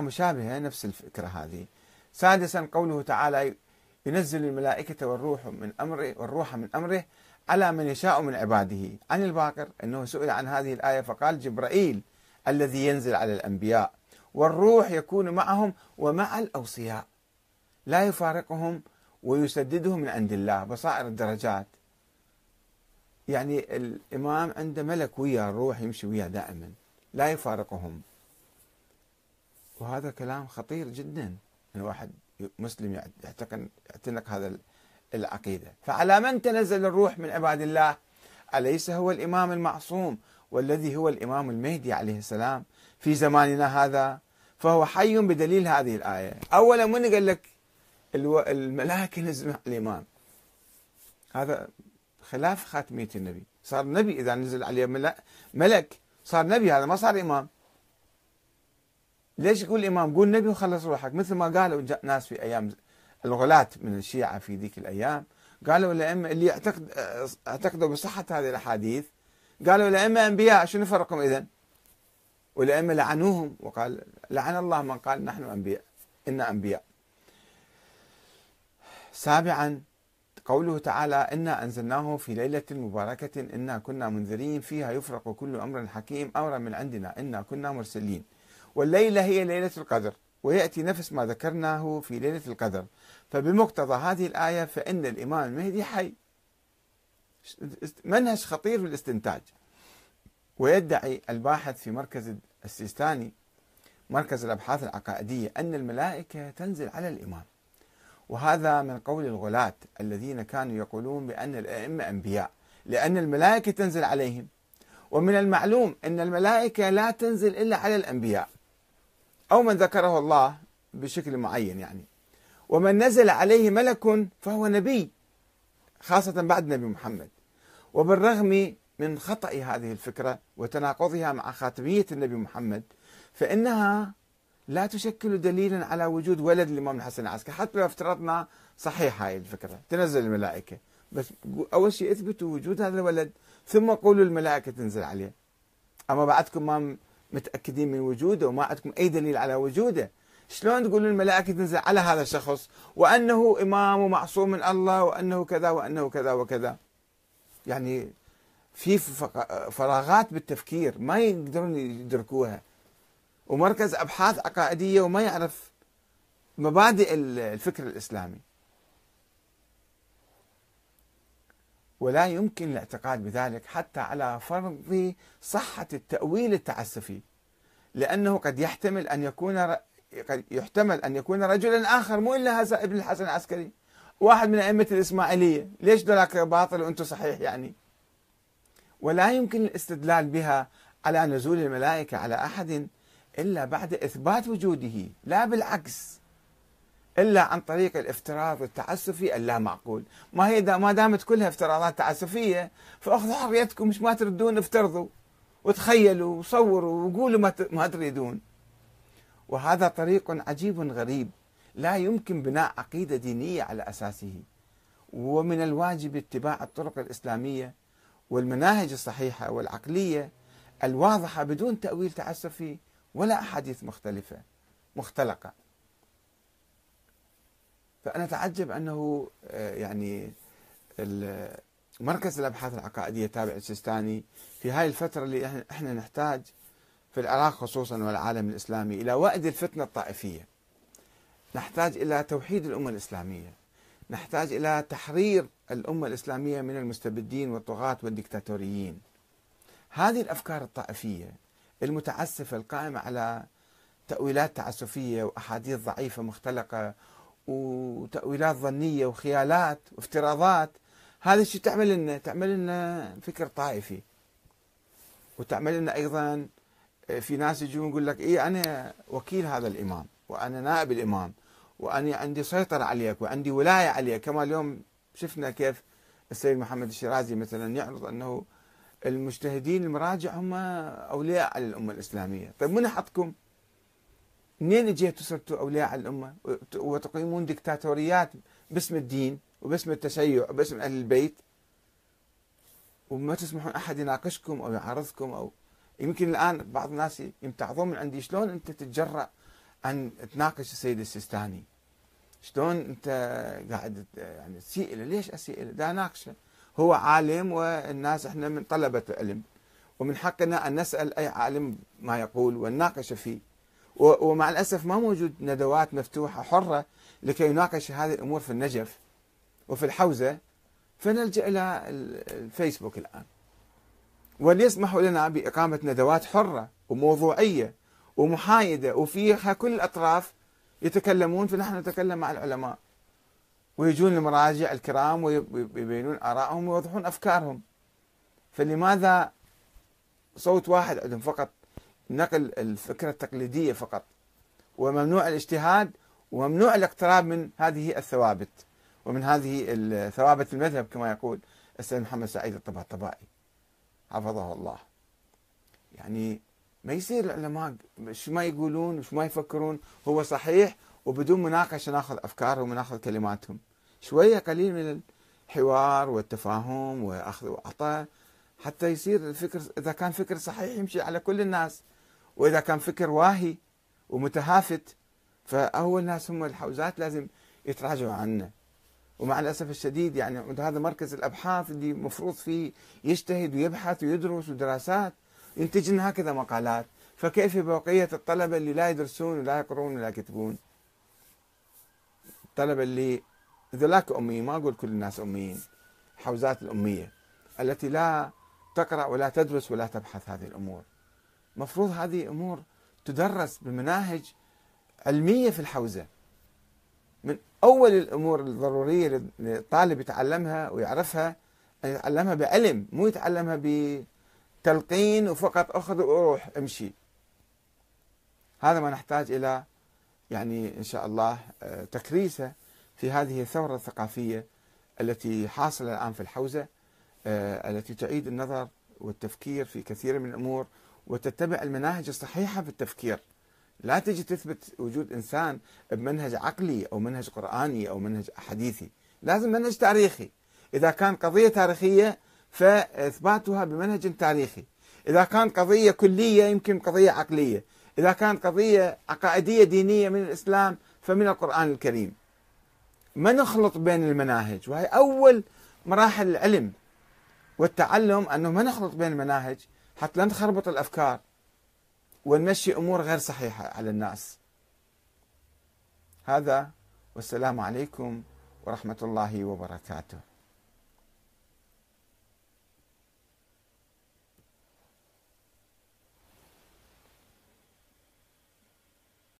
مشابهة نفس الفكرة هذه. سادسا قوله تعالى ينزل الملائكة والروح من أمره والروح من أمره على من يشاء من عباده. عن الباقر أنه سئل عن هذه الآية فقال جبرائيل الذي ينزل على الأنبياء والروح يكون معهم ومع الأوصياء. لا يفارقهم ويسددهم من عند الله بصائر الدرجات. يعني الإمام عنده ملك ويا الروح يمشي وياه دائما. لا يفارقهم. وهذا كلام خطير جدا. أن واحد مسلم يعتنق هذا العقيدة. فعلى من تنزل الروح من عباد الله؟ أليس هو الإمام المعصوم والذي هو الإمام المهدي عليه السلام في زماننا هذا؟ فهو حي بدليل هذه الآية. أولا من قال لك الملائكة نزل مع الإمام؟ هذا خلاف خاتمية النبي. صار نبي إذا نزل عليه ملك صار نبي هذا ما صار إمام. ليش يقول الإمام؟ قول نبي وخلص روحك. مثل ما قالوا ناس في أيام الغلاة من الشيعة في ذيك الأيام. قالوا الأئمة اللي اعتقد اعتقدوا بصحة هذه الأحاديث قالوا الأئمة أنبياء شنو فرقهم إذن؟ والأئمة لعنوهم وقال لعن الله من قال نحن أنبياء إنا أنبياء. سابعا قوله تعالى إنا أنزلناه في ليلة مباركة إنا كنا منذرين فيها يفرق كل أمر حكيم أمرا من عندنا إنا كنا مرسلين. والليلة هي ليلة القدر ويأتي نفس ما ذكرناه في ليلة القدر. فبمقتضى هذه الآية فإن الإمام المهدي حي. منهج خطير في الاستنتاج. ويدعي الباحث في مركز السيستاني مركز الأبحاث العقائدية أن الملائكة تنزل على الإمام وهذا من قول الغلاة الذين كانوا يقولون بأن الأئمة أنبياء لأن الملائكة تنزل عليهم. ومن المعلوم أن الملائكة لا تنزل إلا على الأنبياء. أو من ذكره الله بشكل معين يعني. ومن نزل عليه ملك فهو نبي خاصة بعد نبي محمد. وبالرغم من خطأ هذه الفكرة وتناقضها مع خاتمية النبي محمد فإنها لا تشكل دليلا على وجود ولد الإمام الحسن العسكري حتى لو افترضنا صحيح هاي الفكرة. تنزل الملائكة. بس أول شيء اثبتوا وجود هذا الولد ثم قولوا الملائكة تنزل عليه. أما بعدكم ما متأكدين من وجوده وما عندكم أي دليل على وجوده. شلون تقولون الملائكة تنزل على هذا الشخص؟ وأنه إمام ومعصوم من الله وأنه كذا وأنه كذا وكذا. يعني في فراغات بالتفكير ما يقدرون يدركوها. ومركز أبحاث عقائدية وما يعرف مبادئ الفكر الإسلامي. ولا يمكن الاعتقاد بذلك حتى على فرض صحة التأويل التعسفي لأنه قد يحتمل أن يكون قد يحتمل أن يكون رجلا آخر مو إلا هذا ابن الحسن العسكري واحد من أئمة الإسماعيلية. ليش ذلك باطل وأنتم صحيح يعني؟ ولا يمكن الاستدلال بها على نزول الملائكة على أحد إلا بعد إثبات وجوده لا بالعكس. إلا عن طريق الافتراض التعسفي اللا معقول ما هي دا ما دامت كلها افتراضات تعسفية فأخذوا حريتكم مش ما تردون افترضوا. وتخيلوا وصوروا وقولوا ما تريدون. وهذا طريق عجيب غريب. لا يمكن بناء عقيدة دينية على أساسه. ومن الواجب اتباع الطرق الإسلامية والمناهج الصحيحة والعقلية الواضحة بدون تأويل تعسفي ولا أحاديث مختلفة مختلقة. فأنا أتعجب أنه آه، يعني مركز الأبحاث العقائدية تابع السيستاني في هاي الفترة اللي إحنا نحتاج في العراق خصوصا والعالم الإسلامي إلى وأد الفتنة الطائفية. نحتاج إلى توحيد الأمة الإسلامية. نحتاج إلى تحرير الأمة الإسلامية من المستبدين والطغاة والدكتاتوريين. هذه الأفكار الطائفية المتعسفة القائمة على تأويلات تعسفية وأحاديث ضعيفة مختلقة وتأويلات ظنية وخيالات وافتراضات هذا الشيء تعمل لنا تعمل لنا فكر طائفي. وتعمل لنا أيضا في ناس يجون يقول لك إيه أنا وكيل هذا الإمام وأنا نائب الإمام وأنا عندي سيطرة عليك وعندي ولاية عليك. كما اليوم شفنا كيف السيد محمد الشيرازي مثلا يعرض أنه المجتهدين المراجع هم أولياء على الأمة الإسلامية. طيب من حطكم منين اجيتوا صرتوا أولياء على الأمة؟ وتقيمون دكتاتوريات باسم الدين وباسم التشيع وباسم أهل البيت؟ وما تسمحون أحد يناقشكم أو يعارضكم أو يمكن الآن بعض الناس يمتعظون من عندي. شلون أنت تتجرأ أن تناقش السيد السيستاني؟ شلون أنت قاعد يعني تسيء له؟ ليش أسيء له؟ ناقشة. هو عالم والناس إحنا من طلبة العلم ومن حقنا أن نسأل أي عالم ما يقول ونناقش فيه. ومع الأسف ما موجود ندوات مفتوحة حرة لكي يناقش هذه الأمور في النجف وفي الحوزة فنلجأ إلى الفيسبوك الآن. وليسمحوا لنا بإقامة ندوات حرة وموضوعية ومحايدة وفيها كل الأطراف يتكلمون فنحن نتكلم مع العلماء. ويجون المراجع الكرام ويبينون آرائهم ويوضحون أفكارهم. فلماذا صوت واحد عندهم فقط؟ نقل الفكرة التقليدية فقط. وممنوع الاجتهاد وممنوع الاقتراب من هذه الثوابت. ومن هذه ثوابت المذهب كما يقول السيد محمد سعيد الطباطبائي. حفظه الله. يعني ما يصير العلماء شو ما يقولون وش ما يفكرون هو صحيح وبدون مناقشة ناخذ أفكارهم وناخذ كلماتهم. شوية قليل من الحوار والتفاهم وأخذ وعطاء حتى يصير الفكر إذا كان فكر صحيح يمشي على كل الناس. وإذا كان فكر واهي ومتهافت فاول ناس هم الحوزات لازم يتراجعوا عنه. ومع الأسف الشديد يعني هذا مركز الأبحاث اللي مفروض فيه يجتهد ويبحث ويدرس ودراسات ينتج لنا هكذا مقالات. فكيف بقية الطلبة اللي لا يدرسون ولا يقرون ولا يكتبون؟ الطلبة اللي ذولاك اميين ما أقول كل الناس أميين حوزات الأمية التي لا تقرأ ولا تدرس ولا تبحث هذه الأمور. مفروض هذه أمور تدرس بمناهج علمية في الحوزة. من أول الأمور الضرورية للطالب يتعلمها ويعرفها أن يتعلمها بعلم مو يتعلمها بتلقين وفقط أخذ وروح أمشي. هذا ما نحتاج إلى يعني إن شاء الله آه، تكريسه في هذه الثورة الثقافية التي حاصلة الآن في الحوزة آه، التي تعيد النظر والتفكير في كثير من الأمور وتتبع المناهج الصحيحة في التفكير. لا تجي تثبت وجود إنسان بمنهج عقلي أو منهج قرآني أو منهج حديثي. لازم منهج تاريخي. إذا كان قضية تاريخية فإثباتها بمنهج تاريخي. إذا كان قضية كلية يمكن قضية عقلية. إذا كانت قضية عقائدية دينية من الإسلام فمن القرآن الكريم. ما نخلط بين المناهج؟ وهي أول مراحل العلم والتعلم أنه ما نخلط بين المناهج. حتى لا نخربط الأفكار ونمشي أمور غير صحيحة على الناس. هذا والسلام عليكم ورحمة الله وبركاته.